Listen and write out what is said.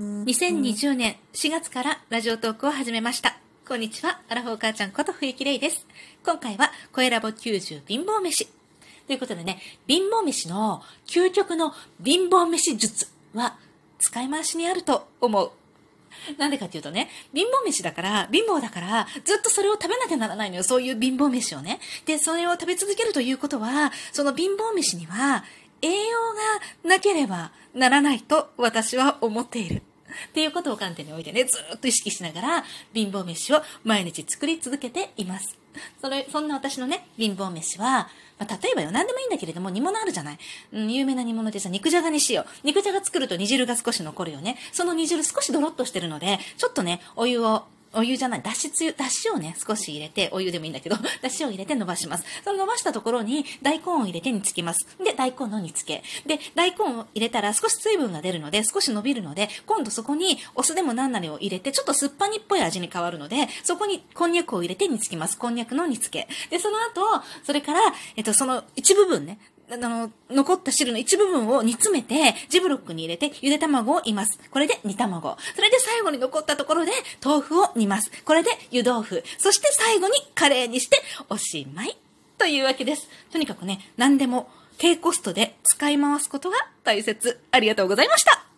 2020年4月からラジオトークを始めました。こんにちは、アラフォー母ちゃんこと冬木玲です。今回は、声ラボ90貧乏飯。ということでね、貧乏飯の究極の貧乏飯術は使い回しにあると思う。なんでかっていうとね、貧乏飯だから、貧乏だから、ずっとそれを食べなきゃならないのよ。そういう貧乏飯をね。で、それを食べ続けるということは、その貧乏飯には、栄養がなければならないと私は思っている。っていうことを観点においてね、ずっと意識しながら、貧乏飯を毎日作り続けています。それ、そんな私のね、貧乏飯は、まあ、例えばよ、何でもいいんだけれども、煮物あるじゃない。うん、有名な煮物でさ、肉じゃがにしよう。肉じゃが作ると煮汁が少し残るよね。その煮汁少しドロッとしてるので、ちょっとね、お湯を、お湯じゃない、だしつゆ、だしをね、少し入れて、お湯でもいいんだけど、だしを入れて伸ばします。その伸ばしたところに、大根を入れて煮つけます。で、大根の煮つけ。で、大根を入れたら少し水分が出るので、少し伸びるので、今度そこにお酢でも何なりを入れて、ちょっと酸っぱにっぽい味に変わるので、そこにこんにゃくを入れて煮つけます。こんにゃくの煮つけ。で、その後、それから、えっと、その一部分ね、あの、残った汁の一部分を煮詰めて、ジブロックに入れて、ゆで卵を煮ます。これで煮卵。それで最後に残ったところで、豆腐を煮ます。これで湯豆腐。そして最後にカレーにして、おしまい。というわけです。とにかくね、何でも低コストで使い回すことが大切。ありがとうございました。